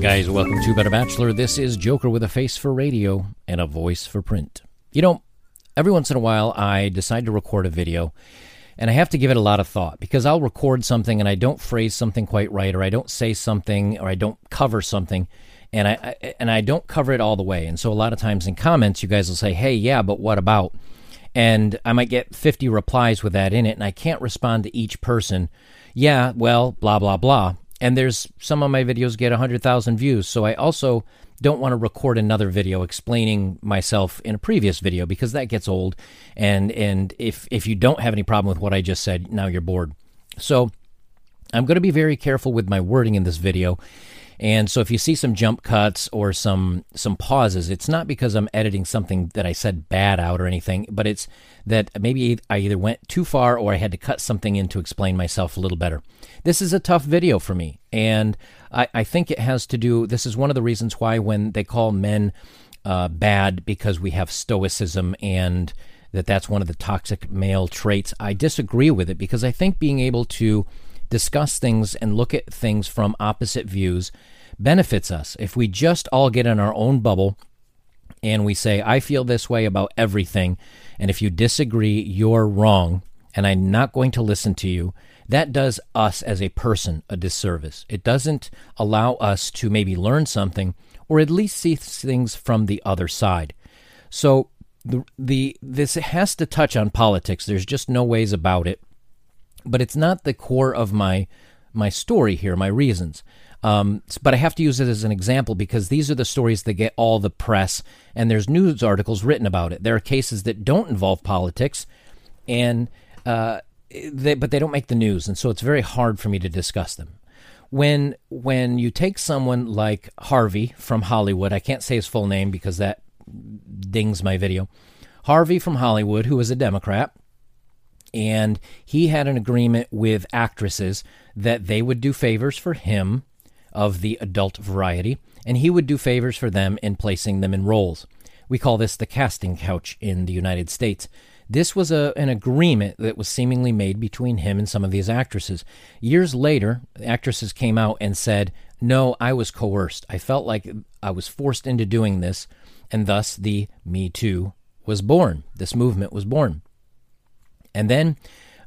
Guys, welcome to Better Bachelor. This is Joker with a face for radio and a voice for print. You know, every once in a while I decide to record a video and I have to give it a lot of thought because I'll record something and I don't phrase something quite right or I don't say something or I don't cover something and I, I and I don't cover it all the way. And so a lot of times in comments you guys will say, "Hey, yeah, but what about?" And I might get 50 replies with that in it and I can't respond to each person. Yeah, well, blah blah blah. And there's some of my videos get 100,000 views. So I also don't want to record another video explaining myself in a previous video because that gets old. And and if if you don't have any problem with what I just said, now you're bored. So I'm going to be very careful with my wording in this video. And so if you see some jump cuts or some some pauses, it's not because I'm editing something that I said bad out or anything, but it's that maybe I either went too far or I had to cut something in to explain myself a little better. This is a tough video for me, and I, I think it has to do. This is one of the reasons why when they call men uh, bad because we have stoicism and that that's one of the toxic male traits. I disagree with it because I think being able to discuss things and look at things from opposite views benefits us. If we just all get in our own bubble and we say, I feel this way about everything, and if you disagree, you're wrong, and I'm not going to listen to you, that does us as a person a disservice. It doesn't allow us to maybe learn something or at least see things from the other side. So the, the this has to touch on politics. There's just no ways about it but it's not the core of my my story here, my reasons. Um, but I have to use it as an example because these are the stories that get all the press, and there's news articles written about it. There are cases that don't involve politics, and uh, they, but they don't make the news, and so it's very hard for me to discuss them. When when you take someone like Harvey from Hollywood, I can't say his full name because that dings my video. Harvey from Hollywood, who was a Democrat, and he had an agreement with actresses that they would do favors for him of the adult variety, and he would do favors for them in placing them in roles. We call this the casting couch in the United States. This was a, an agreement that was seemingly made between him and some of these actresses. Years later, actresses came out and said, No, I was coerced. I felt like I was forced into doing this, and thus the Me Too was born. This movement was born. And then,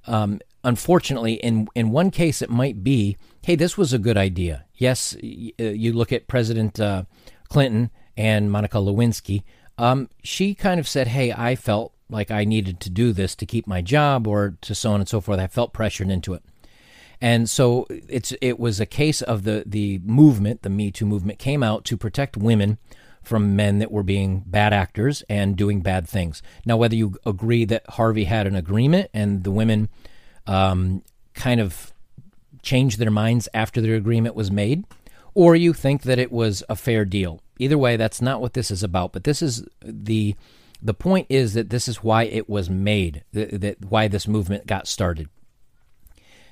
um, unfortunately, in in one case, it might be, hey, this was a good idea. Yes, uh, you look at President uh, Clinton and Monica Lewinsky. Um, she kind of said, hey, I felt like I needed to do this to keep my job, or to so on and so forth. I felt pressured into it. And so it's it was a case of the the movement, the Me Too movement, came out to protect women from men that were being bad actors and doing bad things. Now, whether you agree that Harvey had an agreement and the women um, kind of changed their minds after their agreement was made, or you think that it was a fair deal. Either way, that's not what this is about. But this is the the point is that this is why it was made, that, that why this movement got started.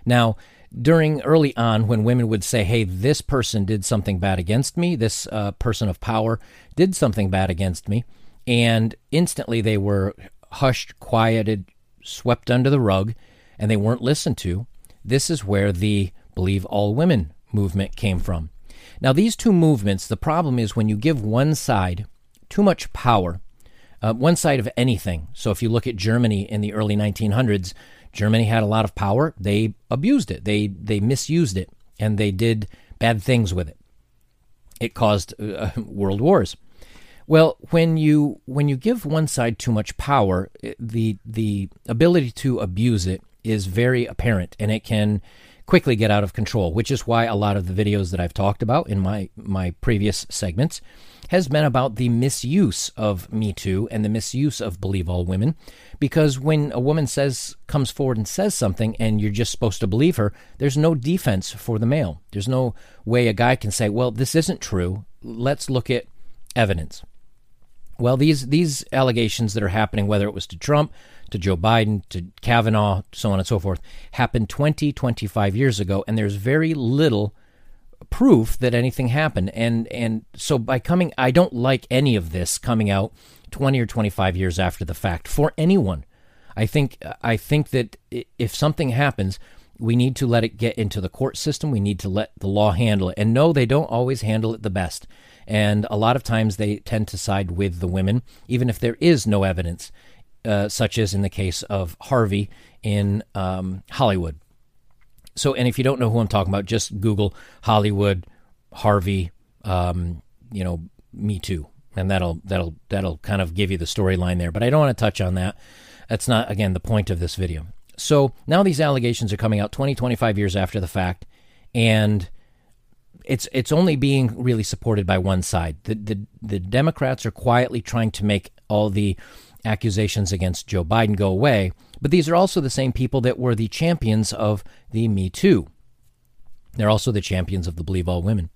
Now, during early on when women would say, hey, this person did something bad against me, this uh, person of power did something bad against me, and instantly they were hushed, quieted, swept under the rug, and they weren't listened to. This is where the Believe All Women movement came from. Now, these two movements, the problem is when you give one side too much power, uh, one side of anything. So if you look at Germany in the early 1900s, Germany had a lot of power. They abused it. They they misused it, and they did bad things with it. It caused uh, world wars. Well, when you when you give one side too much power, the the ability to abuse it is very apparent, and it can quickly get out of control. Which is why a lot of the videos that I've talked about in my my previous segments has been about the misuse of Me Too and the misuse of Believe All Women. Because when a woman says, comes forward and says something and you're just supposed to believe her, there's no defense for the male. There's no way a guy can say, well, this isn't true. Let's look at evidence. Well, these, these allegations that are happening, whether it was to Trump, to Joe Biden, to Kavanaugh, so on and so forth, happened 20, 25 years ago, and there's very little proof that anything happened. And and so by coming, I don't like any of this coming out 20 or 25 years after the fact for anyone. I think I think that if something happens, We need to let it get into the court system. We need to let the law handle it. And no, they don't always handle it the best. And a lot of times they tend to side with the women, even if there is no evidence, uh, such as in the case of Harvey in um, Hollywood. So, and if you don't know who I'm talking about, just Google Hollywood, Harvey, um, you know, Me Too, and that'll that'll that'll kind of give you the storyline there. But I don't want to touch on that. That's not again the point of this video. So now these allegations are coming out 20, 25 years after the fact, and it's it's only being really supported by one side. The the, the Democrats are quietly trying to make all the accusations against Joe Biden go away, but these are also the same people that were the champions of the Me Too. They're also the champions of the Believe All Women.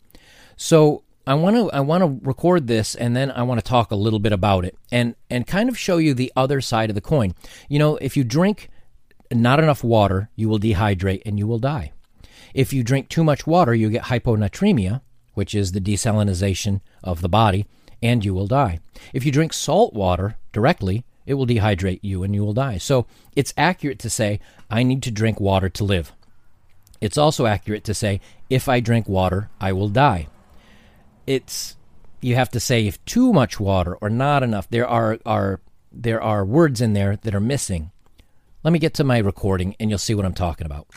So I want to I want to record this and then I want to talk a little bit about it and and kind of show you the other side of the coin. You know, if you drink not enough water, you will dehydrate and you will die. If you drink too much water, you get hyponatremia, which is the desalinization of the body, and you will die. If you drink salt water directly, it will dehydrate you and you will die. So it's accurate to say, I need to drink water to live. It's also accurate to say, if I drink water, I will die. It's you have to say if too much water or not enough. There are, are there are words in there that are missing. Let me get to my recording and you'll see what I'm talking about.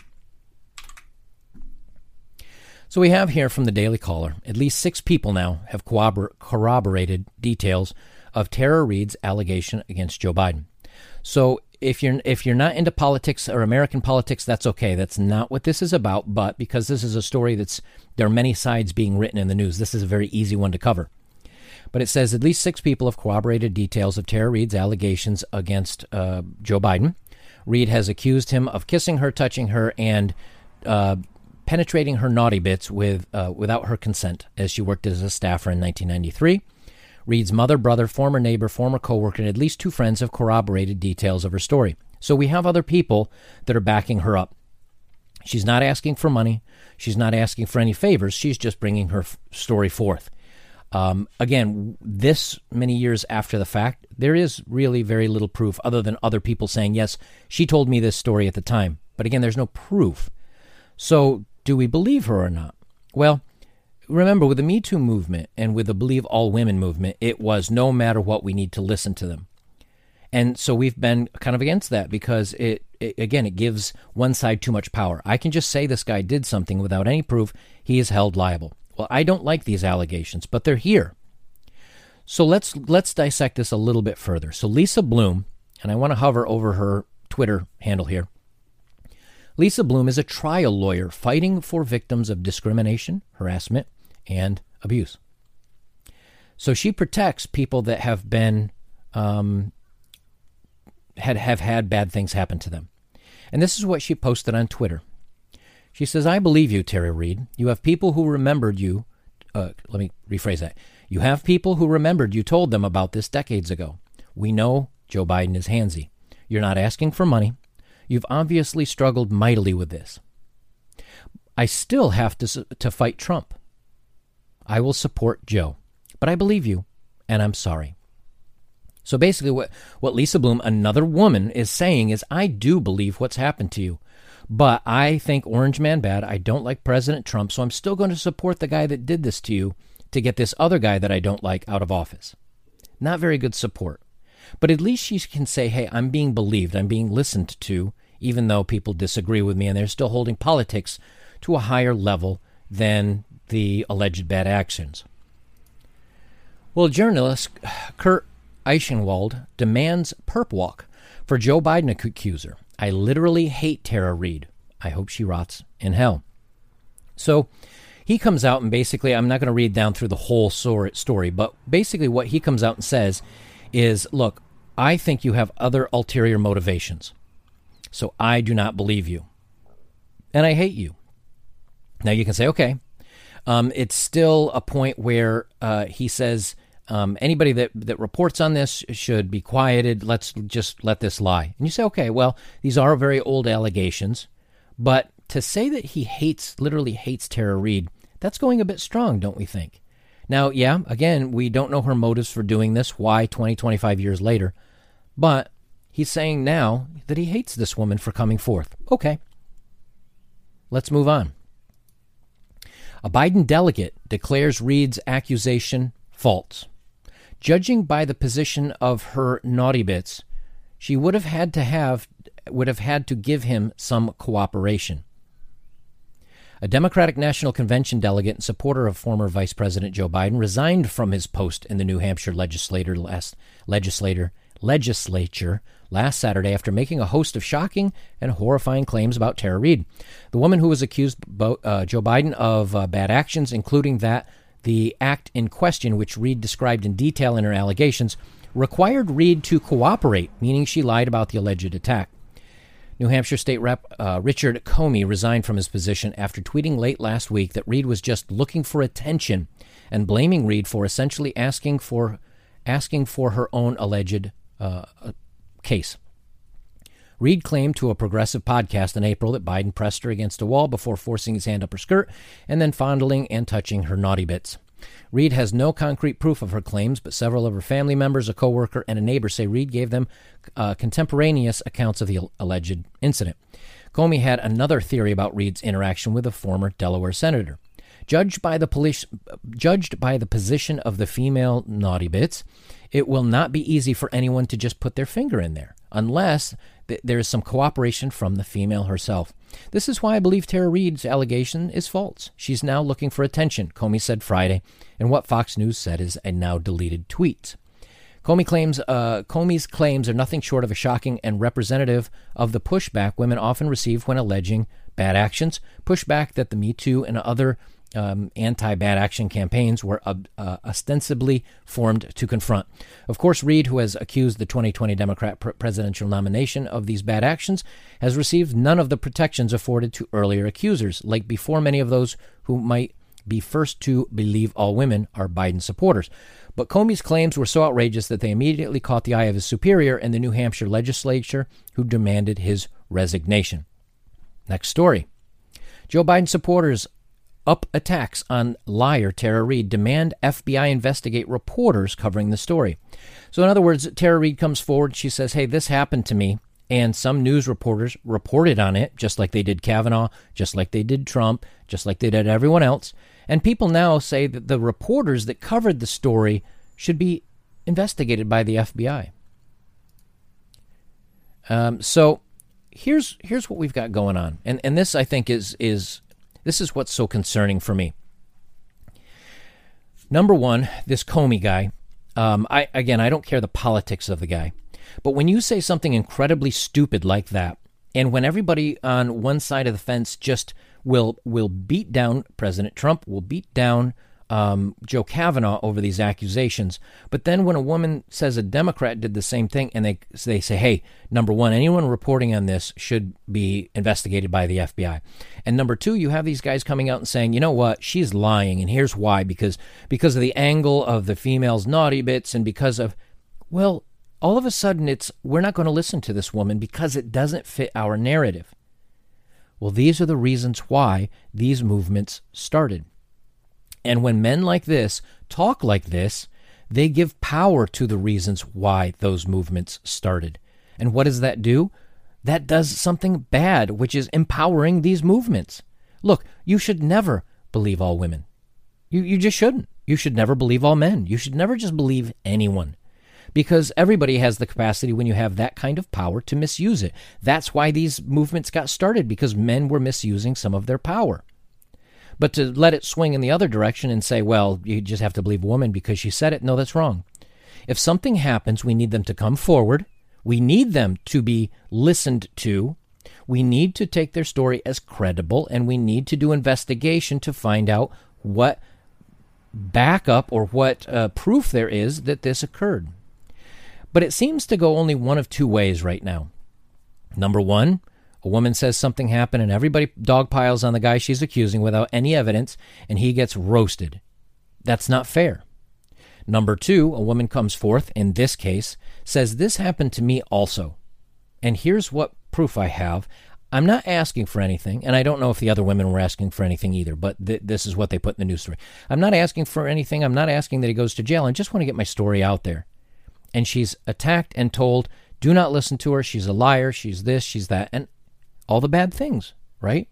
So we have here from the Daily Caller at least six people now have corroborated details of Tara Reade's allegation against Joe Biden. So if you're if you're not into politics or American politics, that's okay. That's not what this is about. But because this is a story that's there are many sides being written in the news, this is a very easy one to cover. But it says at least six people have corroborated details of Tara Reade's allegations against uh, Joe Biden. Reade has accused him of kissing her, touching her, and uh, penetrating her naughty bits with uh, without her consent as she worked as a staffer in 1993. Reade's mother, brother, former neighbor, former coworker, and at least two friends have corroborated details of her story. So we have other people that are backing her up. She's not asking for money. She's not asking for any favors. She's just bringing her f- story forth. Um, again, this many years after the fact, there is really very little proof other than other people saying, yes, she told me this story at the time. But again, there's no proof. So do we believe her or not? Well, remember with the Me Too movement and with the Believe All Women movement, it was no matter what, we need to listen to them. And so we've been kind of against that because it, it, again, it gives one side too much power. I can just say this guy did something without any proof. He is held liable. Well, I don't like these allegations, but they're here. So let's let's dissect this a little bit further. So Lisa Bloom, and I want to hover over her Twitter handle here. Lisa Bloom is a trial lawyer fighting for victims of discrimination, harassment, and abuse. So she protects people that have been um, had have had bad things happen to them. And this is what she posted on Twitter. She says, "I believe you, Terry Reade. You have people who remembered you. Uh, let me rephrase that. You have people who remembered you told them about this decades ago. We know Joe Biden is handsy. You're not asking for money. You've obviously struggled mightily with this. I still have to, to fight Trump. I will support Joe, but I believe you, and I'm sorry. So basically, what, what Lisa Bloom, another woman, is saying is I do believe what's happened to you, but I think Orange Man bad. I don't like President Trump, so I'm still going to support the guy that did this to you to get this other guy that I don't like out of office. Not very good support. But at least she can say, hey, I'm being believed, I'm being listened to, even though people disagree with me and they're still holding politics to a higher level than the alleged bad actions. Well, journalist Kurt Eichenwald demands perp walk for Joe Biden accuser. I literally hate Tara Reade. I hope she rots in hell. So he comes out and basically, I'm not going to read down through the whole story, but basically, what he comes out and says is look, I think you have other ulterior motivations. So I do not believe you. And I hate you. Now you can say, okay, um, it's still a point where uh, he says um, anybody that, that reports on this should be quieted. Let's just let this lie. And you say, okay, well, these are very old allegations. But to say that he hates, literally hates Tara Reade, that's going a bit strong, don't we think? Now, yeah, again, we don't know her motives for doing this, why 20, 25 years later, but he's saying now that he hates this woman for coming forth. Okay. Let's move on. A Biden delegate declares Reade's accusation false. Judging by the position of her naughty bits, she would have had to have would have had to give him some cooperation. A Democratic National Convention delegate and supporter of former Vice President Joe Biden resigned from his post in the New Hampshire legislator last, legislator legislature last Saturday after making a host of shocking and horrifying claims about Tara Reade. The woman who was accused uh, Joe Biden of uh, bad actions, including that the act in question, which Reade described in detail in her allegations, required Reade to cooperate, meaning she lied about the alleged attack. New Hampshire State Rep uh, Richard Komi resigned from his position after tweeting late last week that Reade was just looking for attention and blaming Reade for essentially asking for asking for her own alleged uh, case. Reade claimed to a progressive podcast in April that Biden pressed her against a wall before forcing his hand up her skirt and then fondling and touching her naughty bits. Reade has no concrete proof of her claims, but several of her family members, a coworker, and a neighbor say Reade gave them uh, contemporaneous accounts of the alleged incident. Komi had another theory about Reade's interaction with a former Delaware senator. Judged by the police, judged by the position of the female naughty bits, it will not be easy for anyone to just put their finger in there unless th- there is some cooperation from the female herself. This is why I believe Tara Reade's allegation is false. She's now looking for attention, Komi said Friday, and what Fox News said is a now deleted tweet. Komi claims, uh, Komi's claims are nothing short of a shocking and representative of the pushback women often receive when alleging bad actions, pushback that the Me Too and other um, anti bad action campaigns were uh, ostensibly formed to confront. Of course, Reade, who has accused the 2020 Democrat pr- presidential nomination of these bad actions, has received none of the protections afforded to earlier accusers, like before many of those who might be first to believe all women are Biden supporters. But Komi's claims were so outrageous that they immediately caught the eye of his superior in the New Hampshire legislature, who demanded his resignation. Next story. Joe Biden supporters up attacks on liar Tara Reade demand FBI investigate reporters covering the story. So, in other words, Tara Reade comes forward. She says, Hey, this happened to me. And some news reporters reported on it, just like they did Kavanaugh, just like they did Trump, just like they did everyone else. And people now say that the reporters that covered the story should be investigated by the FBI. Um, so here's here's what we've got going on, and and this I think is is this is what's so concerning for me. Number one, this Komi guy. Um, I again, I don't care the politics of the guy, but when you say something incredibly stupid like that, and when everybody on one side of the fence just will will beat down President Trump, will beat down um, Joe Kavanaugh over these accusations. But then when a woman says a Democrat did the same thing, and they they say, "Hey, number one, anyone reporting on this should be investigated by the FBI," and number two, you have these guys coming out and saying, "You know what? She's lying, and here's why: because because of the angle of the female's naughty bits, and because of well." All of a sudden, it's we're not going to listen to this woman because it doesn't fit our narrative. Well, these are the reasons why these movements started. And when men like this talk like this, they give power to the reasons why those movements started. And what does that do? That does something bad, which is empowering these movements. Look, you should never believe all women. You, you just shouldn't. You should never believe all men. You should never just believe anyone. Because everybody has the capacity when you have that kind of power to misuse it. That's why these movements got started, because men were misusing some of their power. But to let it swing in the other direction and say, well, you just have to believe a woman because she said it, no, that's wrong. If something happens, we need them to come forward. We need them to be listened to. We need to take their story as credible, and we need to do investigation to find out what backup or what uh, proof there is that this occurred. But it seems to go only one of two ways right now. Number one, a woman says something happened and everybody dogpiles on the guy she's accusing without any evidence and he gets roasted. That's not fair. Number two, a woman comes forth, in this case, says, This happened to me also. And here's what proof I have. I'm not asking for anything, and I don't know if the other women were asking for anything either, but th- this is what they put in the news story. I'm not asking for anything. I'm not asking that he goes to jail. I just want to get my story out there. And she's attacked and told, do not listen to her. She's a liar. She's this, she's that. And all the bad things, right?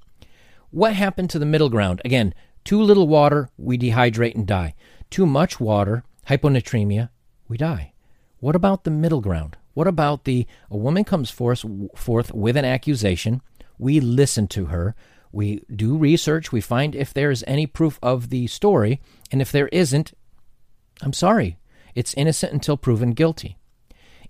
What happened to the middle ground? Again, too little water, we dehydrate and die. Too much water, hyponatremia, we die. What about the middle ground? What about the a woman comes forth, forth with an accusation, we listen to her, we do research, we find if there is any proof of the story, and if there isn't, I'm sorry, it's innocent until proven guilty.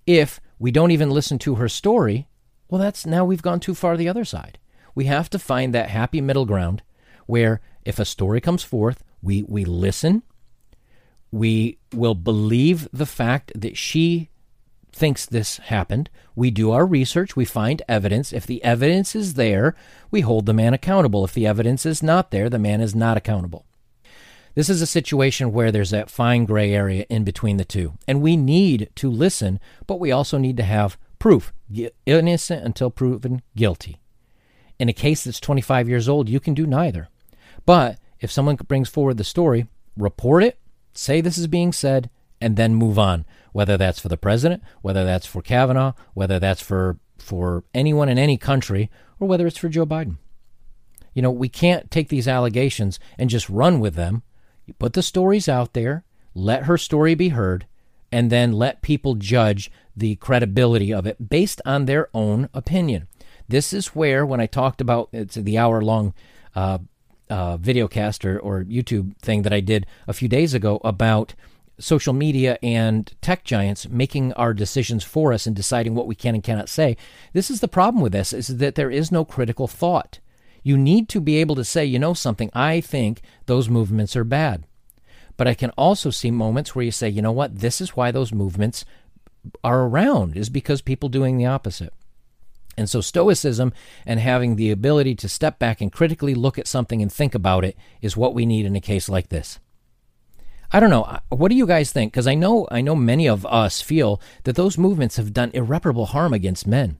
If we don't even listen to her story, well, that's now we've gone too far the other side. We have to find that happy middle ground where if a story comes forth, we, we listen, we will believe the fact that she thinks this happened. We do our research, we find evidence. If the evidence is there, we hold the man accountable. If the evidence is not there, the man is not accountable. This is a situation where there's that fine gray area in between the two. And we need to listen, but we also need to have proof. Innocent until proven guilty. In a case that's 25 years old, you can do neither. But if someone brings forward the story, report it, say this is being said, and then move on. Whether that's for the president, whether that's for Kavanaugh, whether that's for for anyone in any country, or whether it's for Joe Biden. You know, we can't take these allegations and just run with them you put the stories out there, let her story be heard, and then let people judge the credibility of it based on their own opinion. This is where, when I talked about it's the hour long uh, uh, video cast or, or YouTube thing that I did a few days ago about social media and tech giants making our decisions for us and deciding what we can and cannot say. This is the problem with this is that there is no critical thought. You need to be able to say, you know something, I think those movements are bad. But I can also see moments where you say, you know what, this is why those movements are around, is because people doing the opposite. And so, Stoicism and having the ability to step back and critically look at something and think about it is what we need in a case like this. I don't know. What do you guys think? Because I know, I know many of us feel that those movements have done irreparable harm against men.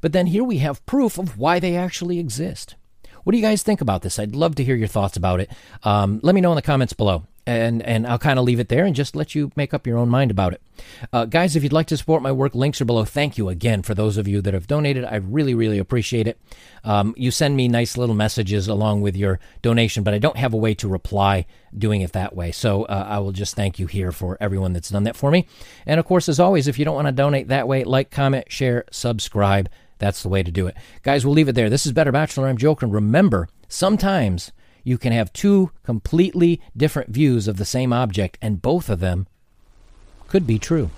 But then here we have proof of why they actually exist. What do you guys think about this? I'd love to hear your thoughts about it. Um, let me know in the comments below. And, and I'll kind of leave it there and just let you make up your own mind about it. Uh, guys, if you'd like to support my work, links are below. Thank you again for those of you that have donated. I really, really appreciate it. Um, you send me nice little messages along with your donation, but I don't have a way to reply doing it that way. So uh, I will just thank you here for everyone that's done that for me. And of course, as always, if you don't want to donate that way, like, comment, share, subscribe. That's the way to do it. Guys, we'll leave it there. This is Better Bachelor. I'm Joker. And remember, sometimes you can have two completely different views of the same object, and both of them could be true.